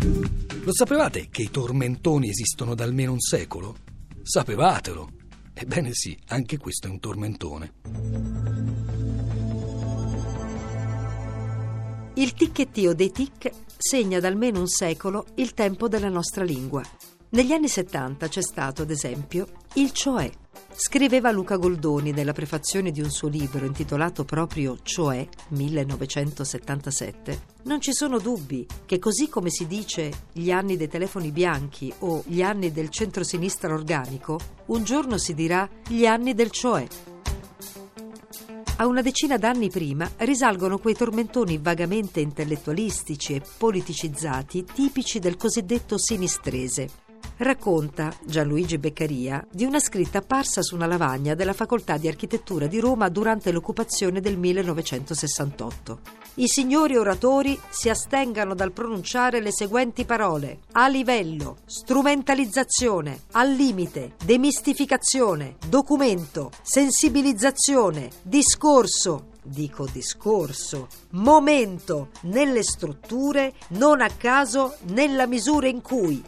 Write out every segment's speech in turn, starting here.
Lo sapevate che i tormentoni esistono da almeno un secolo? Sapevatelo! Ebbene sì, anche questo è un tormentone. Il ticchettio dei tic segna da almeno un secolo il tempo della nostra lingua. Negli anni 70 c'è stato, ad esempio, il cioè. Scriveva Luca Goldoni nella prefazione di un suo libro intitolato proprio Cioè 1977. Non ci sono dubbi che così come si dice gli anni dei telefoni bianchi o gli anni del centro-sinistra organico, un giorno si dirà gli anni del Cioè. A una decina d'anni prima risalgono quei tormentoni vagamente intellettualistici e politicizzati tipici del cosiddetto sinistrese racconta Gianluigi Beccaria di una scritta apparsa su una lavagna della Facoltà di Architettura di Roma durante l'occupazione del 1968. I signori oratori si astengano dal pronunciare le seguenti parole: a livello, strumentalizzazione, al limite, demistificazione, documento, sensibilizzazione, discorso, dico discorso, momento nelle strutture, non a caso nella misura in cui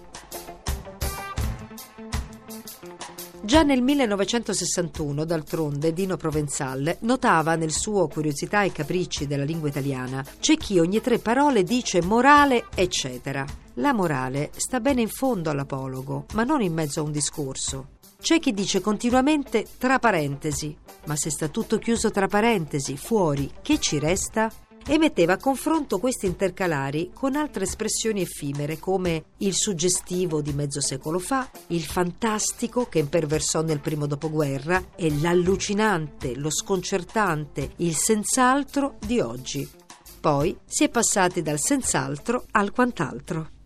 Già nel 1961, d'altronde, Dino Provenzal notava nel suo Curiosità e capricci della lingua italiana c'è chi ogni tre parole dice morale, eccetera. La morale sta bene in fondo all'apologo, ma non in mezzo a un discorso. C'è chi dice continuamente tra parentesi, ma se sta tutto chiuso tra parentesi, fuori, che ci resta? E metteva a confronto questi intercalari con altre espressioni effimere come il suggestivo di mezzo secolo fa, il fantastico che imperversò nel primo dopoguerra e l'allucinante, lo sconcertante, il senz'altro di oggi. Poi si è passati dal senz'altro al quant'altro.